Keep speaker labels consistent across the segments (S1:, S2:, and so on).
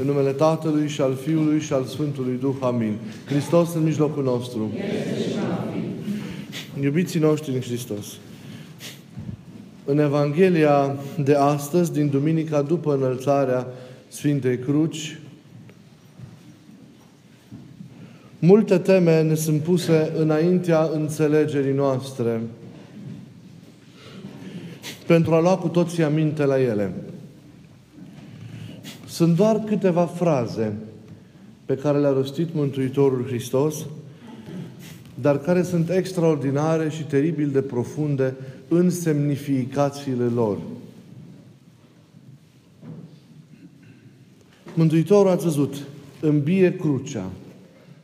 S1: În numele Tatălui și al Fiului și al Sfântului Duh. Amin. Hristos în mijlocul nostru. Iubiții noștri în Hristos. În Evanghelia de astăzi, din Duminica după înălțarea Sfintei Cruci, multe teme ne sunt puse înaintea înțelegerii noastre pentru a lua cu toții aminte la ele. Sunt doar câteva fraze pe care le-a rostit Mântuitorul Hristos, dar care sunt extraordinare și teribil de profunde în semnificațiile lor. Mântuitorul a văzut, îmbie crucea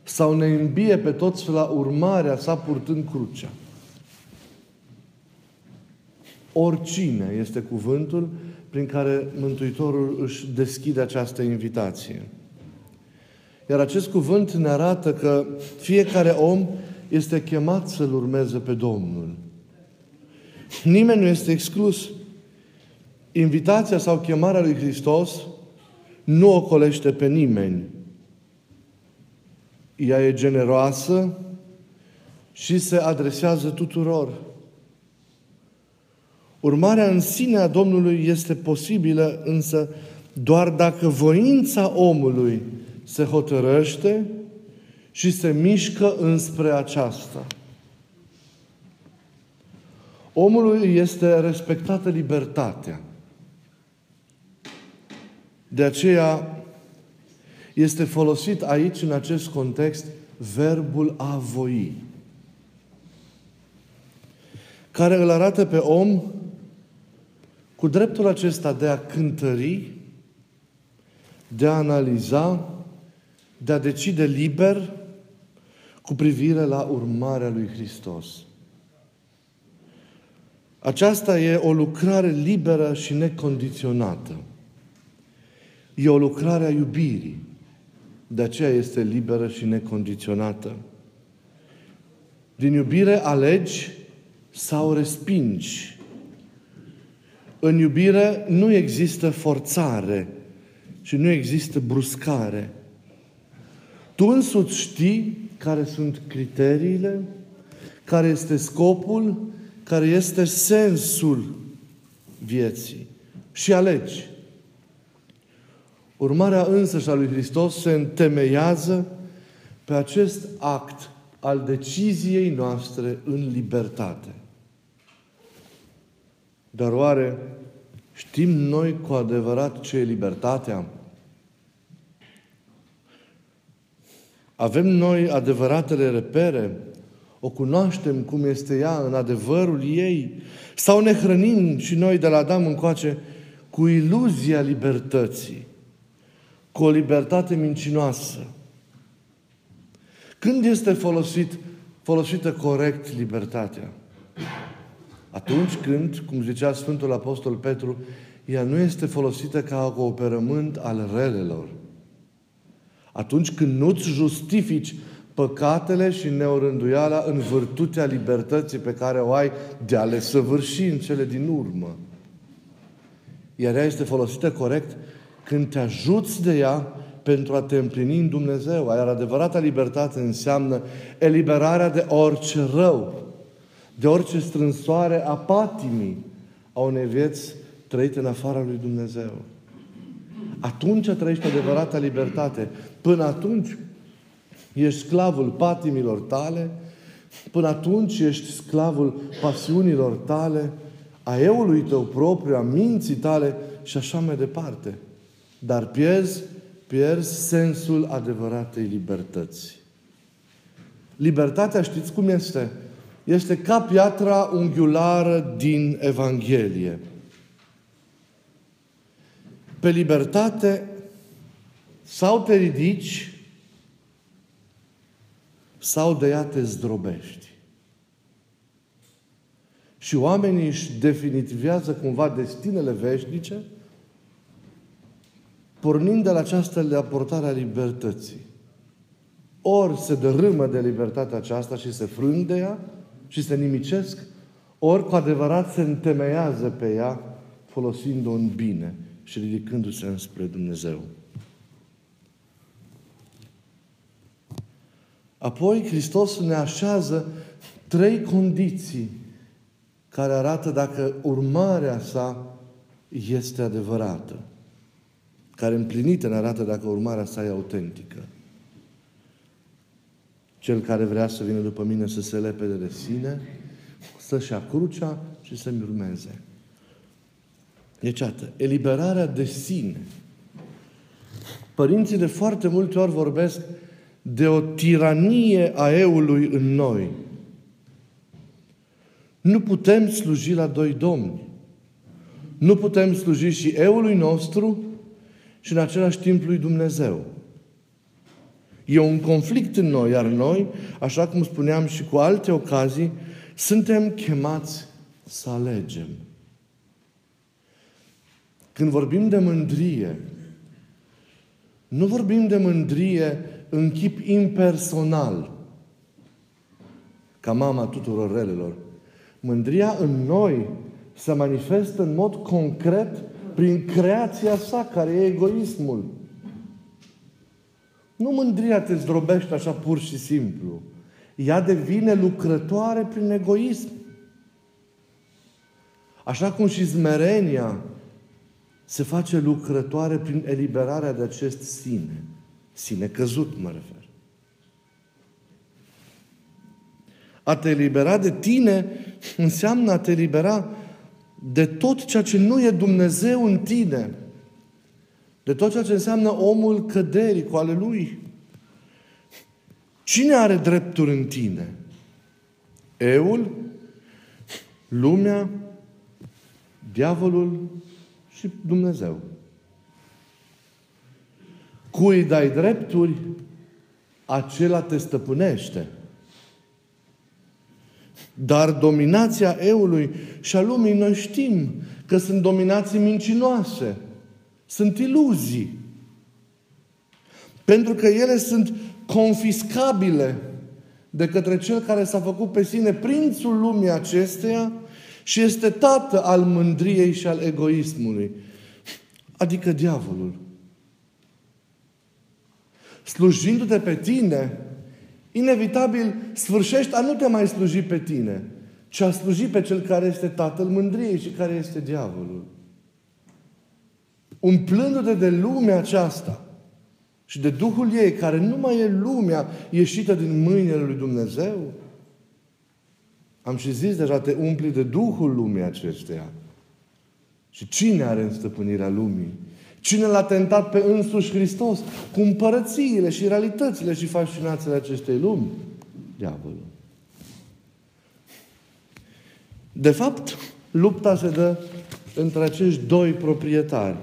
S1: sau ne îmbie pe toți la urmarea sa purtând crucea. Oricine este cuvântul prin care Mântuitorul își deschide această invitație. Iar acest cuvânt ne arată că fiecare om este chemat să-L urmeze pe Domnul. Nimeni nu este exclus. Invitația sau chemarea lui Hristos nu ocolește pe nimeni. Ea e generoasă și se adresează tuturor. Urmarea în sine a Domnului este posibilă, însă doar dacă voința omului se hotărăște și se mișcă înspre aceasta. Omului este respectată libertatea. De aceea este folosit aici, în acest context, verbul a voi, care îl arată pe om cu dreptul acesta de a cântări, de a analiza, de a decide liber cu privire la urmarea lui Hristos. Aceasta e o lucrare liberă și necondiționată. E o lucrare a iubirii. De aceea este liberă și necondiționată. Din iubire alegi sau respingi în iubire nu există forțare și nu există bruscare. Tu însuți știi care sunt criteriile, care este scopul, care este sensul vieții și alegi. Urmarea însăși a lui Hristos se întemeiază pe acest act al deciziei noastre în libertate. Dar oare știm noi cu adevărat ce e libertatea? Avem noi adevăratele repere? O cunoaștem cum este ea în adevărul ei? Sau ne hrănim și noi de la Adam încoace cu iluzia libertății? Cu o libertate mincinoasă? Când este folosit, folosită corect libertatea? Atunci când, cum zicea Sfântul Apostol Petru, ea nu este folosită ca cooperământ al relelor. Atunci când nu-ți justifici păcatele și neorânduiala în vârtutea libertății pe care o ai de a le săvârși în cele din urmă. Iar ea este folosită corect când te ajuți de ea pentru a te împlini în Dumnezeu. Iar adevărata libertate înseamnă eliberarea de orice rău de orice strânsoare a patimii a unei vieți trăite în afara lui Dumnezeu. Atunci trăiești adevărata libertate. Până atunci ești sclavul patimilor tale, până atunci ești sclavul pasiunilor tale, a eului tău propriu, a minții tale și așa mai departe. Dar pierzi, pierzi sensul adevăratei libertăți. Libertatea știți cum este? Este ca piatra unghiulară din Evanghelie. Pe libertate sau te ridici sau de ea te zdrobești. Și oamenii își definitivează cumva destinele veșnice pornind de la această aportare a libertății. Ori se dărâmă de libertatea aceasta și se frâng de ea, și se nimicesc, ori cu adevărat se întemeiază pe ea, folosind-o în bine și ridicându-se înspre Dumnezeu. Apoi Hristos ne așează trei condiții care arată dacă urmarea sa este adevărată, care împlinită ne arată dacă urmarea sa e autentică. Cel care vrea să vină după mine să se lepede de sine, să-și ia crucea și să-mi urmeze. Deci, atât. Eliberarea de sine. Părinții de foarte multe ori vorbesc de o tiranie a eului în noi. Nu putem sluji la doi domni. Nu putem sluji și eului nostru și în același timp lui Dumnezeu. E un conflict în noi, iar noi, așa cum spuneam și cu alte ocazii, suntem chemați să alegem. Când vorbim de mândrie, nu vorbim de mândrie în chip impersonal, ca mama tuturor relelor. Mândria în noi se manifestă în mod concret prin creația sa, care e egoismul. Nu mândria te zdrobește așa pur și simplu. Ea devine lucrătoare prin egoism. Așa cum și zmerenia se face lucrătoare prin eliberarea de acest sine. Sine căzut, mă refer. A te elibera de tine înseamnă a te elibera de tot ceea ce nu e Dumnezeu în tine. De tot ceea ce înseamnă omul căderii cu ale lui. Cine are drepturi în tine? Eul, lumea, diavolul și Dumnezeu. Cui dai drepturi, acela te stăpânește. Dar dominația eului și a lumii, noi știm că sunt dominații mincinoase, sunt iluzii. Pentru că ele sunt confiscabile de către cel care s-a făcut pe sine prințul lumii acesteia și este tată al mândriei și al egoismului. Adică diavolul. Slujindu-te pe tine, inevitabil sfârșești a nu te mai sluji pe tine, ci a sluji pe cel care este tatăl mândriei și care este diavolul. Umplându-te de lumea aceasta și de Duhul ei, care nu mai e lumea ieșită din mâinile lui Dumnezeu, am și zis deja, te umpli de Duhul lumii acesteia. Și cine are în stăpânirea lumii? Cine l-a tentat pe însuși Hristos cu împărățiile și realitățile și fascinațiile acestei lumi? Diavolul. De fapt, lupta se dă între acești doi proprietari,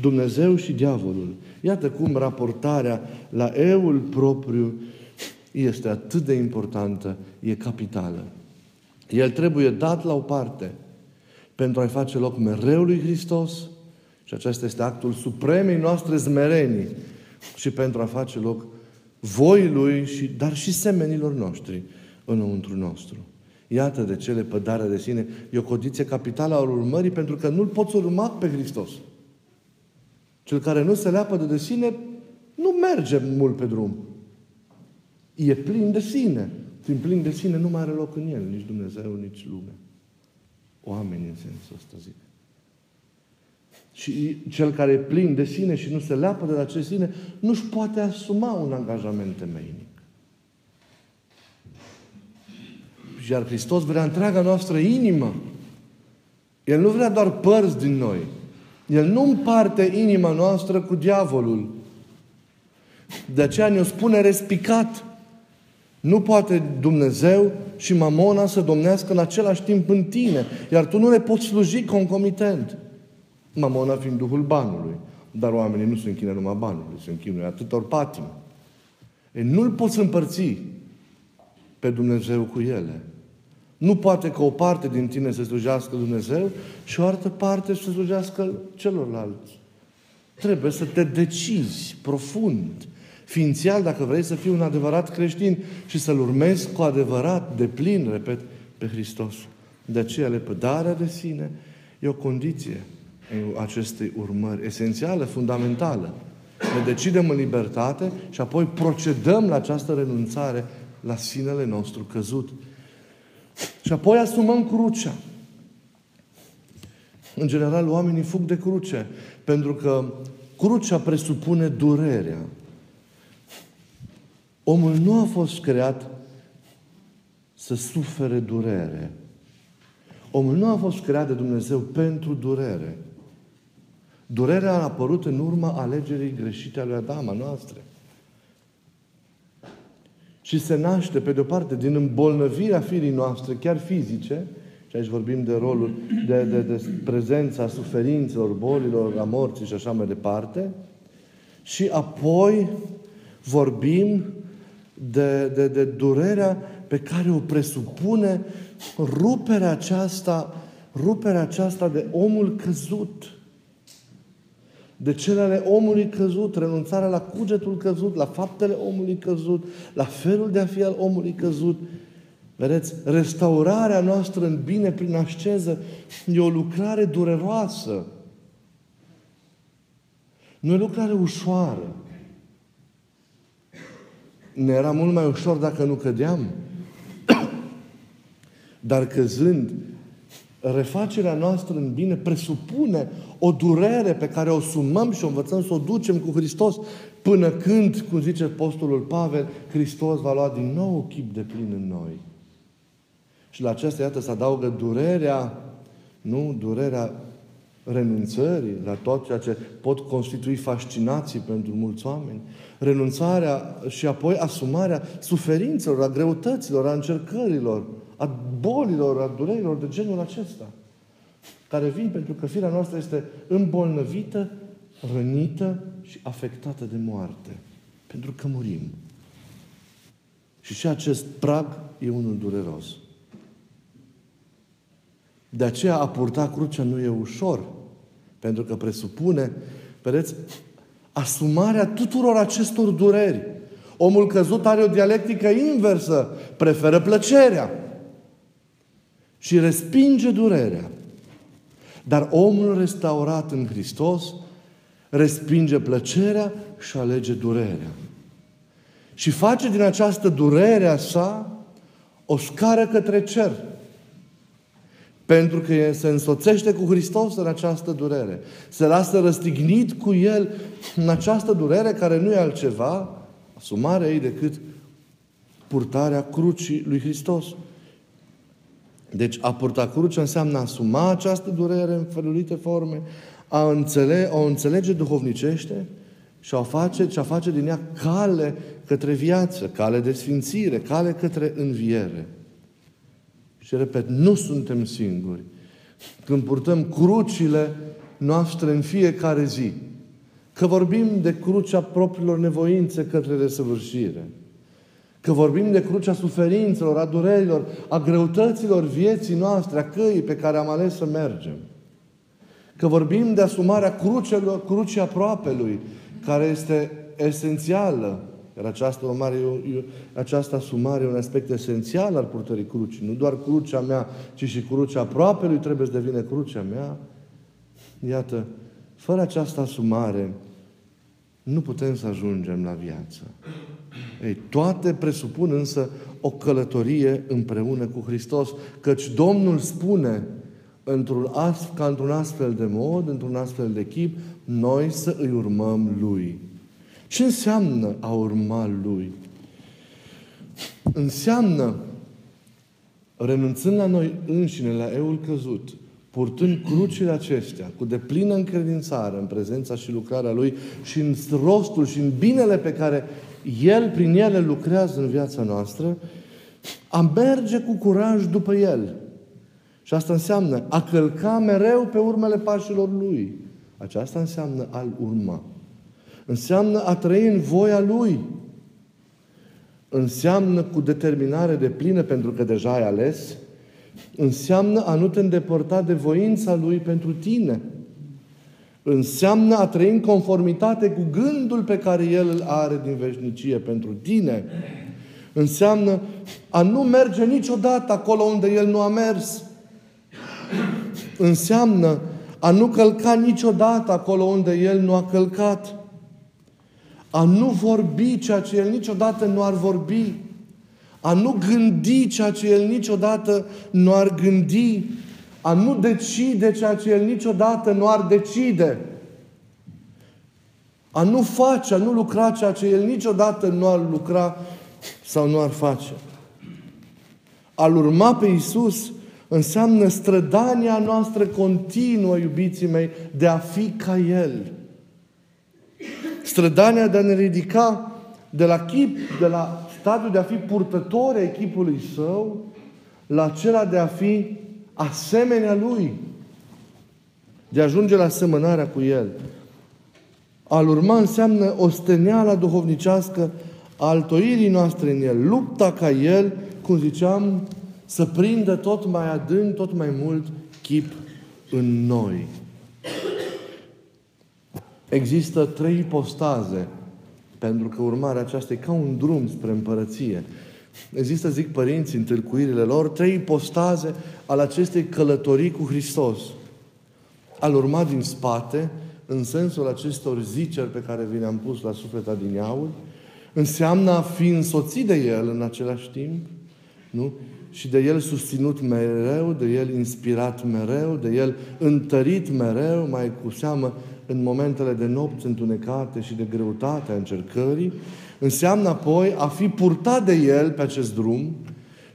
S1: Dumnezeu și diavolul. Iată cum raportarea la eul propriu este atât de importantă, e capitală. El trebuie dat la o parte pentru a-i face loc mereu lui Hristos și acesta este actul supremei noastre zmerenii și pentru a face loc voii Lui, și, dar și semenilor noștri înăuntru nostru. Iată de ce lepădarea de sine e o condiție capitală a urmării, pentru că nu-L poți urma pe Hristos. Cel care nu se leapă de sine nu merge mult pe drum. E plin de sine. Fiind plin de sine, nu mai are loc în el, nici Dumnezeu, nici lume. Oameni în sensul ăsta, zic. Și cel care e plin de sine și nu se leapă de la acest sine, nu-și poate asuma un angajament temeinic. Iar Hristos vrea întreaga noastră inimă. El nu vrea doar părți din noi. El nu împarte inima noastră cu diavolul. De aceea ne-o spune respicat. Nu poate Dumnezeu și mamona să domnească în același timp în tine, iar tu nu le poți sluji concomitent. Mamona fiind Duhul banului. Dar oamenii nu se închină numai banului, se închină atâtor patimi. E, nu-L poți împărți pe Dumnezeu cu ele. Nu poate că o parte din tine să slujească Dumnezeu și o altă parte să slujească celorlalți. Trebuie să te decizi profund ființial, dacă vrei să fii un adevărat creștin și să-L urmezi cu adevărat, de plin, repet, pe Hristos. De aceea, lepădarea de sine e o condiție acestei urmări, esențială, fundamentală. Ne decidem în libertate și apoi procedăm la această renunțare la sinele nostru căzut. Și apoi asumăm crucea. În general, oamenii fug de cruce, pentru că crucea presupune durerea. Omul nu a fost creat să sufere durere. Omul nu a fost creat de Dumnezeu pentru durere. Durerea a apărut în urma alegerii greșite a lui Adam, a noastre. Și se naște, pe de-o parte, din îmbolnăvirea firii noastre, chiar fizice, și aici vorbim de rolul, de, de, de prezența suferințelor, bolilor, a morții și așa mai departe, și apoi vorbim de, de, de durerea pe care o presupune ruperea aceasta, ruperea aceasta de omul căzut. De cele ale omului căzut, renunțarea la cugetul căzut, la faptele omului căzut, la felul de a fi al omului căzut. Vedeți, restaurarea noastră în bine prin asceză e o lucrare dureroasă. Nu e o lucrare ușoară. Ne era mult mai ușor dacă nu cădeam. Dar căzând, refacerea noastră în bine presupune o durere pe care o sumăm și o învățăm să o ducem cu Hristos până când, cum zice Apostolul Pavel, Hristos va lua din nou chip de plin în noi. Și la aceasta, iată, se adaugă durerea, nu? Durerea renunțării la tot ceea ce pot constitui fascinații pentru mulți oameni. Renunțarea și apoi asumarea suferințelor, a greutăților, a încercărilor, a bolilor, a durerilor de genul acesta, care vin pentru că firea noastră este îmbolnăvită, rănită și afectată de moarte. Pentru că murim. Și și acest prag e unul dureros. De aceea a purta crucea nu e ușor, pentru că presupune, vedeți, asumarea tuturor acestor dureri. Omul căzut are o dialectică inversă, preferă plăcerea și respinge durerea. Dar omul restaurat în Hristos respinge plăcerea și alege durerea. Și face din această durere a sa o scară către cer. Pentru că se însoțește cu Hristos în această durere. Se lasă răstignit cu El în această durere care nu e altceva, asumarea ei decât purtarea crucii lui Hristos. Deci a purta crucea înseamnă a asuma această durere în felurite forme, a înțele, o înțelege duhovnicește și a face, și a face din ea cale către viață, cale de sfințire, cale către înviere. Și repet, nu suntem singuri. Când purtăm crucile noastre în fiecare zi, că vorbim de crucea propriilor nevoințe către desăvârșire, Că vorbim de crucea suferințelor, a durerilor, a greutăților vieții noastre, a căii pe care am ales să mergem. Că vorbim de asumarea crucelor, crucii aproapelui, care este esențială. Iar această, mare, această asumare e un aspect esențial al purtării crucii. Nu doar crucea mea, ci și crucea aproapelui trebuie să devină crucea mea. Iată, fără această asumare, nu putem să ajungem la viață. Ei, toate presupun însă o călătorie împreună cu Hristos, căci Domnul spune într-un astfel, ca într-un astfel de mod, într-un astfel de chip, noi să îi urmăm Lui. Ce înseamnă a urma Lui? Înseamnă, renunțând la noi înșine, la eul căzut, purtând crucile acestea, cu deplină încredințare în prezența și lucrarea Lui și în rostul și în binele pe care El prin ele lucrează în viața noastră, a merge cu curaj după El. Și asta înseamnă a călca mereu pe urmele pașilor Lui. Aceasta înseamnă al urma. Înseamnă a trăi în voia Lui. Înseamnă cu determinare de plină, pentru că deja ai ales, înseamnă a nu te îndepărta de voința Lui pentru tine. Înseamnă a trăi în conformitate cu gândul pe care El îl are din veșnicie pentru tine. Înseamnă a nu merge niciodată acolo unde El nu a mers. Înseamnă a nu călca niciodată acolo unde El nu a călcat. a nu vorbi ceea ce El niciodată nu ar vorbi, a nu gândi ceea ce El niciodată nu ar gândi, a nu decide ceea ce El niciodată nu ar decide, a nu face, a nu lucra ceea ce El niciodată nu ar lucra sau nu ar face. A-L urma pe Isus înseamnă strădania noastră continuă, iubiții mei, de a fi ca El. Strădania de a ne ridica de la chip, de la stadiul de a fi purtători a echipului său, la acela de a fi asemenea lui, de a ajunge la asemănarea cu el. Al urma înseamnă osteneala duhovnicească a altoirii noastre în el, lupta ca el, cum ziceam, să prindă tot mai adânc, tot mai mult chip în noi. Există trei ipostaze, pentru că urmarea aceasta e ca un drum spre împărăție. Există, zic părinții, în tâlcuirile lor, trei ipostaze al acestei călătorii cu Hristos. Al urma din spate, în sensul acestor ziceri pe care vi le-am pus la sufleta din iaul, înseamnă a fi însoțit de El în același timp, nu? Și de El susținut mereu, de El inspirat mereu, de El întărit mereu, mai cu seamă în momentele de nopți întunecate și de greutate a încercării, înseamnă apoi a fi purtat de El pe acest drum,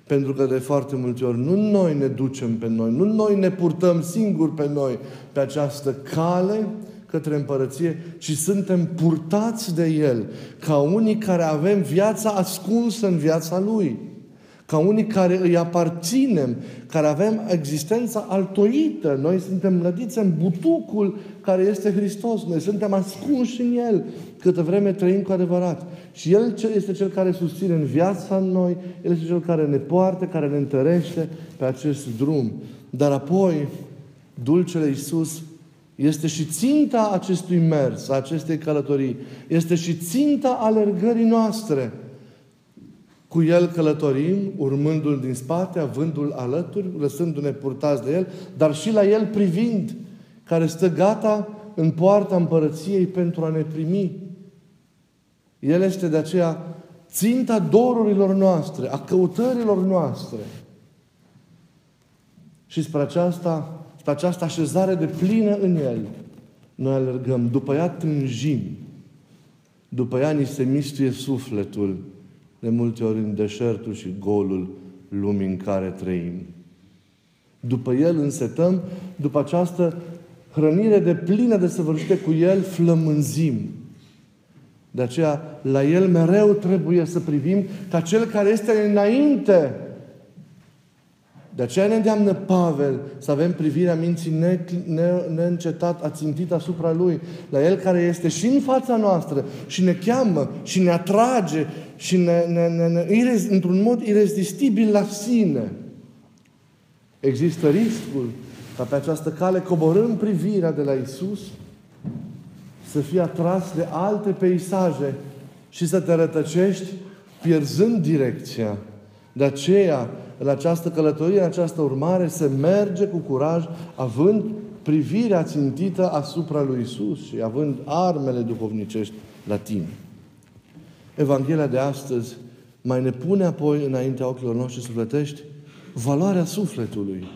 S1: pentru că de foarte multe ori nu noi ne ducem pe noi, nu noi ne purtăm singuri pe noi pe această cale către împărăție, ci suntem purtați de El, ca unii care avem viața ascunsă în viața Lui ca unii care îi aparținem, care avem existența altoită. Noi suntem lădiți în butucul care este Hristos. Noi suntem ascunși în El câtă vreme trăim cu adevărat. Și El este Cel care susține în viața în noi, El este Cel care ne poartă, care ne întărește pe acest drum. Dar apoi, dulcele Iisus este și ținta acestui mers, acestei călătorii. Este și ținta alergării noastre. Cu El călătorim, urmându-L din spate, avându-L alături, lăsându-ne purtați de El, dar și la El privind, care stă gata în poarta împărăției pentru a ne primi. El este de aceea ținta dorurilor noastre, a căutărilor noastre. Și spre aceasta, spre această așezare de plină în El, noi alergăm. După ea tânjim. După ea ni se mistuie sufletul de multe ori în deșertul și golul lumii în care trăim. După El însetăm, după această hrănire de plină de săvârșite cu El, flămânzim. De aceea, la El mereu trebuie să privim ca Cel care este înainte de aceea ne îndeamnă Pavel să avem privirea minții ne, ne, neîncetat, ațintit asupra Lui, la El care este și în fața noastră și ne cheamă și ne atrage și ne, ne, ne, ne, irez, într-un mod irezistibil la sine. Există riscul ca pe această cale, coborând privirea de la Isus, să fii atras de alte peisaje și să te rătăcești pierzând direcția. De aceea, în această călătorie, în această urmare, se merge cu curaj, având privirea țintită asupra lui Isus și având armele duhovnicești la tine. Evanghelia de astăzi mai ne pune apoi înaintea ochilor noștri sufletești valoarea sufletului.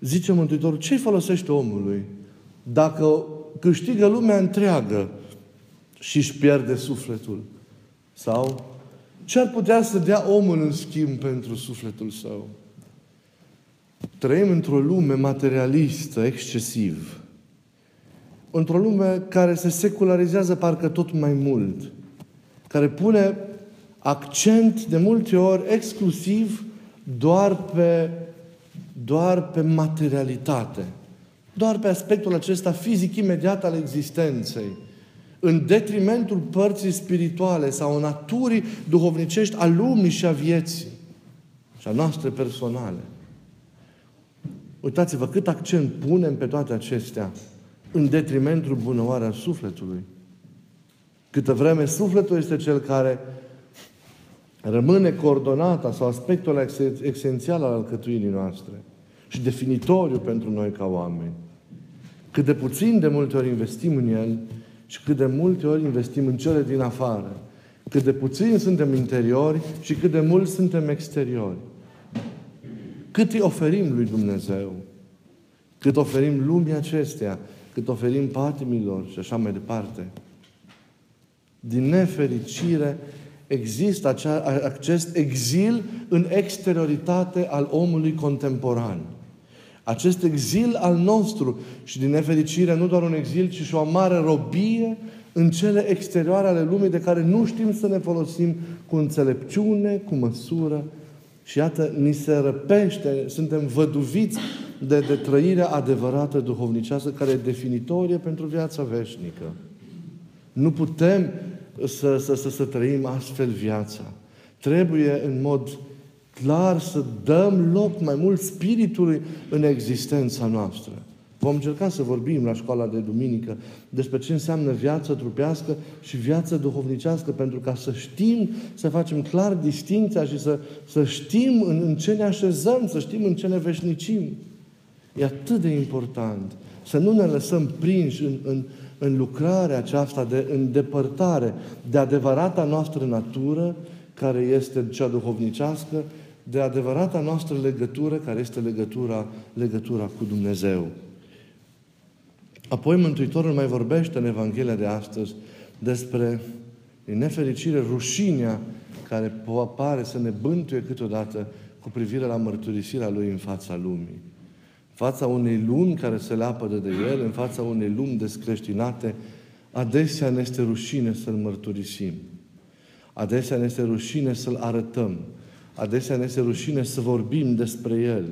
S1: Zice Mântuitorul, ce folosește omului dacă câștigă lumea întreagă și își pierde sufletul? Sau ce ar putea să dea omul în schimb pentru sufletul său? Trăim într-o lume materialistă, excesiv. Într-o lume care se secularizează parcă tot mai mult. Care pune accent de multe ori exclusiv doar pe, doar pe materialitate. Doar pe aspectul acesta fizic imediat al existenței în detrimentul părții spirituale sau naturii duhovnicești a lumii și a vieții și a noastre personale. Uitați-vă cât accent punem pe toate acestea în detrimentul bunăoare a sufletului. Câtă vreme sufletul este cel care rămâne coordonata sau aspectul esențial al alcătuirii noastre și definitoriu pentru noi ca oameni. Cât de puțin de multe ori investim în el, și cât de multe ori investim în cele din afară. Cât de puțin suntem interiori și cât de mult suntem exteriori. Cât îi oferim lui Dumnezeu? Cât oferim lumii acestea? Cât oferim patimilor și așa mai departe? Din nefericire, există acea, acest exil în exterioritate al omului contemporan. Acest exil al nostru și din nefericire nu doar un exil, ci și o mare robie în cele exterioare ale lumii de care nu știm să ne folosim cu înțelepciune, cu măsură și iată, ni se răpește, suntem văduviți de, de trăirea adevărată duhovnicească care e definitorie pentru viața veșnică. Nu putem să, să, să, să trăim astfel viața. Trebuie în mod clar să dăm loc mai mult Spiritului în existența noastră. Vom încerca să vorbim la școala de duminică despre ce înseamnă viață trupească și viață duhovnicească, pentru ca să știm, să facem clar distinția și să, să știm în, în ce ne așezăm, să știm în ce ne veșnicim. E atât de important să nu ne lăsăm prinși în, în, în lucrarea aceasta de îndepărtare de adevărata noastră natură, care este cea duhovnicească, de adevărata noastră legătură, care este legătura, legătura cu Dumnezeu. Apoi Mântuitorul mai vorbește în Evanghelia de astăzi despre, din nefericire, rușinea care apare să ne bântuie câteodată cu privire la mărturisirea Lui în fața lumii. În fața unei lumi care se leapădă de El, în fața unei lumi descreștinate, adesea ne este rușine să-L mărturisim. Adesea ne este rușine să-L arătăm. Adesea ne este rușine să vorbim despre El.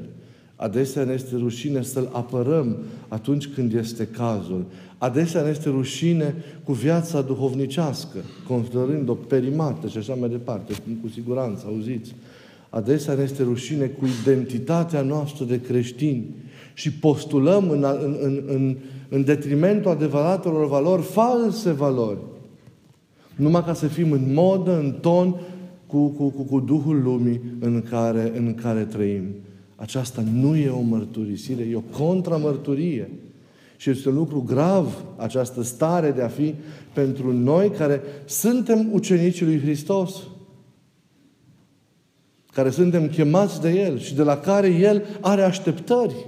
S1: Adesea ne este rușine să-L apărăm atunci când este cazul. Adesea ne este rușine cu viața duhovnicească, considerând-o perimată și așa mai departe, cu siguranță, auziți. Adesea ne este rușine cu identitatea noastră de creștini și postulăm în, în, în, în, în detrimentul adevăratelor valori false valori. Numai ca să fim în modă, în ton, cu, cu, cu, cu Duhul lumii în care, în care trăim. Aceasta nu e o mărturisire, e o contramărturie. Și este un lucru grav această stare de a fi pentru noi care suntem ucenicii lui Hristos. Care suntem chemați de El și de la care El are așteptări.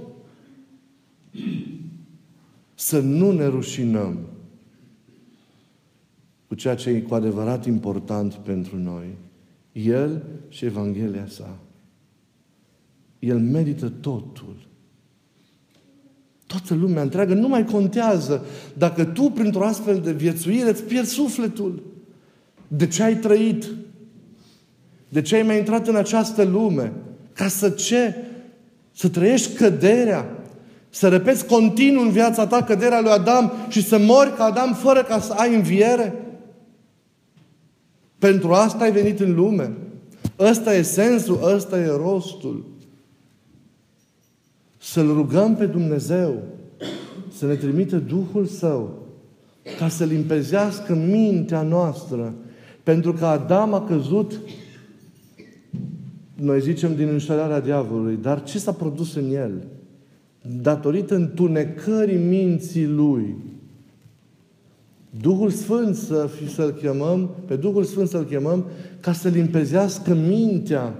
S1: Să nu ne rușinăm cu ceea ce e cu adevărat important pentru noi. El și Evanghelia sa. El merită totul. Toată lumea întreagă nu mai contează dacă tu, printr-o astfel de viețuire, îți pierzi sufletul. De ce ai trăit? De ce ai mai intrat în această lume? Ca să ce? Să trăiești căderea. Să repeți continuu în viața ta căderea lui Adam și să mori ca Adam fără ca să ai înviere? Pentru asta ai venit în lume. Ăsta e sensul, ăsta e rostul. Să-L rugăm pe Dumnezeu să ne trimită Duhul Său ca să limpezească mintea noastră. Pentru că Adam a căzut, noi zicem, din înșelarea diavolului. Dar ce s-a produs în el? Datorită întunecării minții lui. Duhul Sfânt să fi, să-L chemăm, pe Duhul Sfânt să-L chemăm ca să limpezească mintea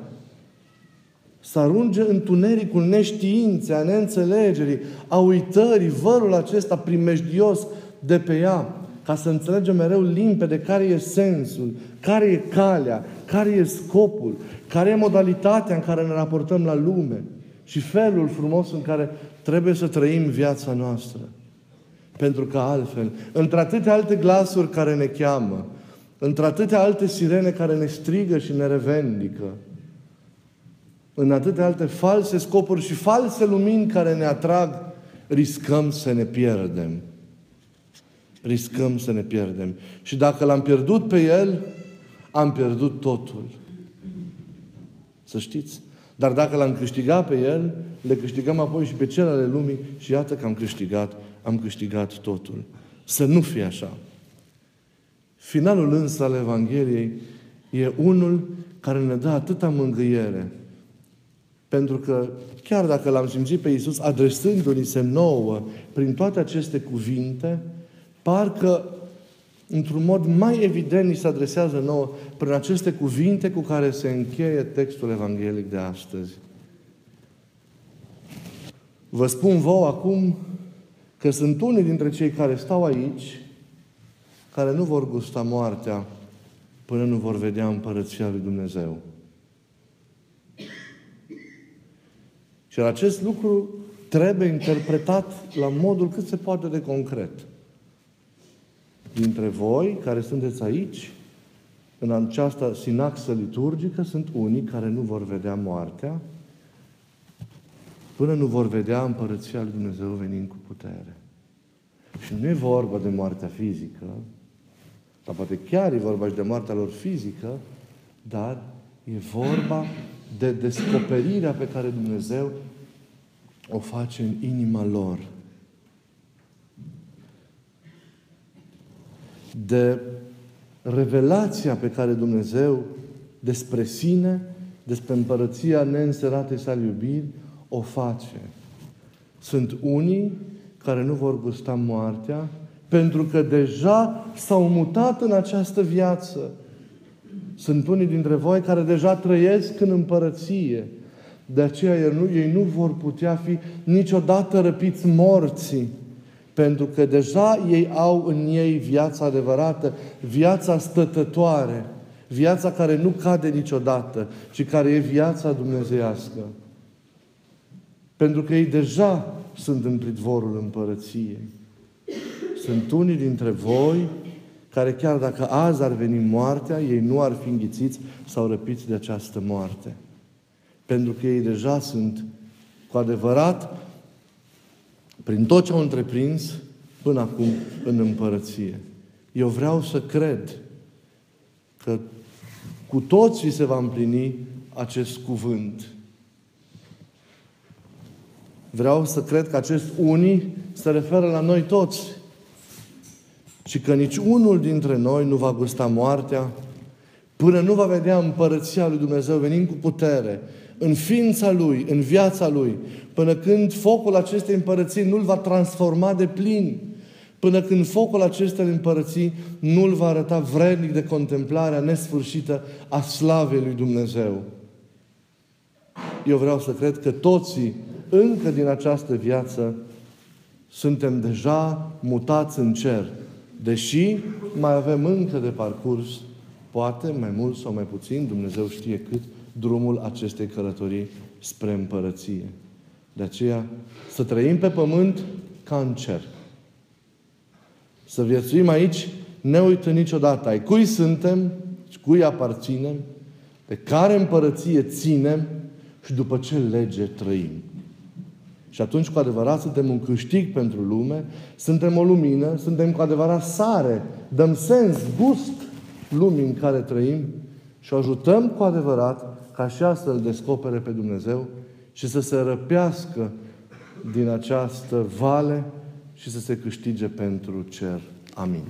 S1: să arunge întunericul neștiinței, a neînțelegerii, a uitării, vărul acesta primejdios de pe ea, ca să înțelegem mereu limpede care e sensul, care e calea, care e scopul, care e modalitatea în care ne raportăm la lume și felul frumos în care trebuie să trăim viața noastră. Pentru că altfel, între atâtea alte glasuri care ne cheamă, între atâtea alte sirene care ne strigă și ne revendică, în atâtea alte false scopuri și false lumini care ne atrag, riscăm să ne pierdem. Riscăm să ne pierdem. Și dacă l-am pierdut pe El, am pierdut totul. Să știți. Dar dacă l-am câștigat pe El, le câștigăm apoi și pe celelalte lumii și iată că am câștigat, am câștigat totul. Să nu fie așa. Finalul însă al Evangheliei e unul care ne dă atâta mângâiere pentru că chiar dacă l-am simțit pe Iisus adresându-ni se nouă prin toate aceste cuvinte, parcă într-un mod mai evident ni se adresează nouă prin aceste cuvinte cu care se încheie textul evanghelic de astăzi. Vă spun vouă acum că sunt unii dintre cei care stau aici care nu vor gusta moartea până nu vor vedea împărăția lui Dumnezeu. Și acest lucru trebuie interpretat la modul cât se poate de concret. Dintre voi care sunteți aici, în această sinaxă liturgică, sunt unii care nu vor vedea moartea până nu vor vedea împărăția lui Dumnezeu venind cu putere. Și nu e vorba de moartea fizică, sau poate chiar e vorba și de moartea lor fizică, dar e vorba de descoperirea pe care Dumnezeu o face în inima lor. De revelația pe care Dumnezeu despre sine, despre împărăția neînserate sale iubiri, o face. Sunt unii care nu vor gusta moartea pentru că deja s-au mutat în această viață. Sunt unii dintre voi care deja trăiesc în împărăție. De aceea ei nu, ei nu vor putea fi niciodată răpiți morții. Pentru că deja ei au în ei viața adevărată, viața stătătoare, viața care nu cade niciodată, ci care e viața dumnezeiască. Pentru că ei deja sunt în pridvorul împărăției. Sunt unii dintre voi care chiar dacă azi ar veni moartea, ei nu ar fi înghițiți sau răpiți de această moarte. Pentru că ei deja sunt cu adevărat, prin tot ce au întreprins până acum în împărăție. Eu vreau să cred că cu toții se va împlini acest cuvânt. Vreau să cred că acest unii se referă la noi toți. Și că nici unul dintre noi nu va gusta moartea până nu va vedea împărăția lui Dumnezeu venind cu putere în ființa Lui, în viața Lui, până când focul acestei împărății nu-L va transforma de plin, până când focul acestei împărății nu-L va arăta vrednic de contemplarea nesfârșită a slavei lui Dumnezeu. Eu vreau să cred că toții, încă din această viață, suntem deja mutați în cer, deși mai avem încă de parcurs, poate mai mult sau mai puțin, Dumnezeu știe cât, drumul acestei călătorii spre împărăție. De aceea, să trăim pe pământ ca în cer. Să viețuim aici, ne uităm niciodată ai cui suntem, cui aparținem, de care împărăție ținem și după ce lege trăim. Și atunci, cu adevărat, suntem un câștig pentru lume, suntem o lumină, suntem cu adevărat sare, dăm sens, gust lumii în care trăim și o ajutăm cu adevărat ca și să-L descopere pe Dumnezeu și să se răpească din această vale și să se câștige pentru cer. Amin.